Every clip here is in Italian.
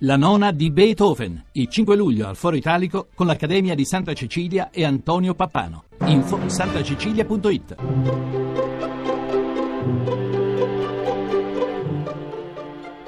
La nona di Beethoven, il 5 luglio al Foro Italico con l'Accademia di Santa Cecilia e Antonio Pappano. Info santacecilia.it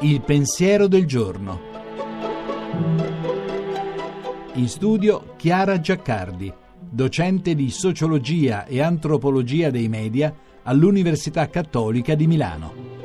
Il pensiero del giorno. In studio Chiara Giaccardi, docente di sociologia e antropologia dei media all'Università Cattolica di Milano.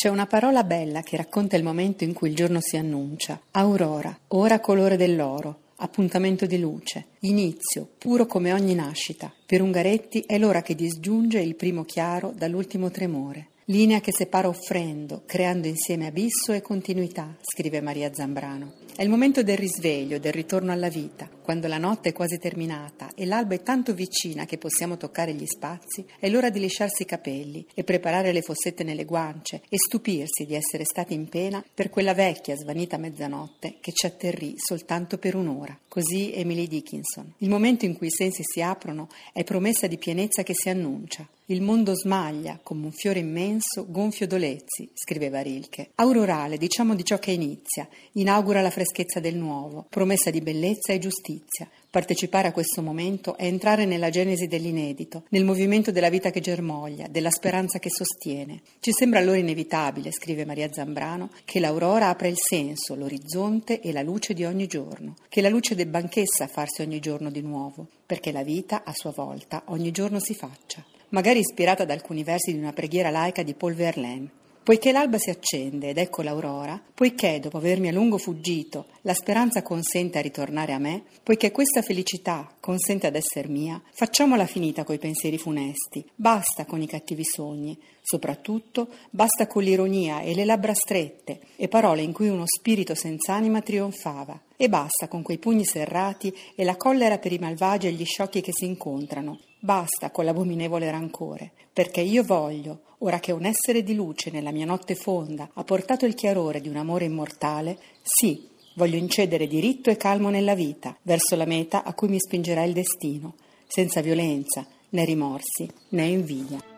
C'è una parola bella che racconta il momento in cui il giorno si annuncia. Aurora, ora colore dell'oro, appuntamento di luce, inizio, puro come ogni nascita. Per Ungaretti è l'ora che disgiunge il primo chiaro dall'ultimo tremore. Linea che separa offrendo, creando insieme abisso e continuità, scrive Maria Zambrano. È il momento del risveglio, del ritorno alla vita. Quando la notte è quasi terminata e l'alba è tanto vicina che possiamo toccare gli spazi, è l'ora di lisciarsi i capelli e preparare le fossette nelle guance e stupirsi di essere stati in pena per quella vecchia svanita mezzanotte che ci atterrì soltanto per un'ora. Così Emily Dickinson. Il momento in cui i sensi si aprono è promessa di pienezza che si annuncia. Il mondo smaglia come un fiore immenso, gonfio d'olezzi, scriveva Rilke. Aurorale, diciamo di ciò che inizia, inaugura la freschezza del nuovo, promessa di bellezza e giustizia. Partecipare a questo momento è entrare nella genesi dell'inedito, nel movimento della vita che germoglia, della speranza che sostiene. Ci sembra allora inevitabile, scrive Maria Zambrano, che l'aurora apra il senso, l'orizzonte e la luce di ogni giorno, che la luce debba anch'essa farsi ogni giorno di nuovo, perché la vita, a sua volta, ogni giorno si faccia magari ispirata da alcuni versi di una preghiera laica di Paul Verlaine. Poiché l'alba si accende ed ecco l'aurora, poiché dopo avermi a lungo fuggito la speranza consente a ritornare a me, poiché questa felicità consente ad esser mia, facciamola finita coi pensieri funesti, basta con i cattivi sogni, soprattutto basta con l'ironia e le labbra strette e parole in cui uno spirito senz'anima trionfava, e basta con quei pugni serrati e la collera per i malvagi e gli sciocchi che si incontrano, Basta con l'abominevole rancore, perché io voglio, ora che un essere di luce nella mia notte fonda ha portato il chiarore di un amore immortale, sì, voglio incedere diritto e calmo nella vita, verso la meta a cui mi spingerà il destino, senza violenza, né rimorsi, né invidia.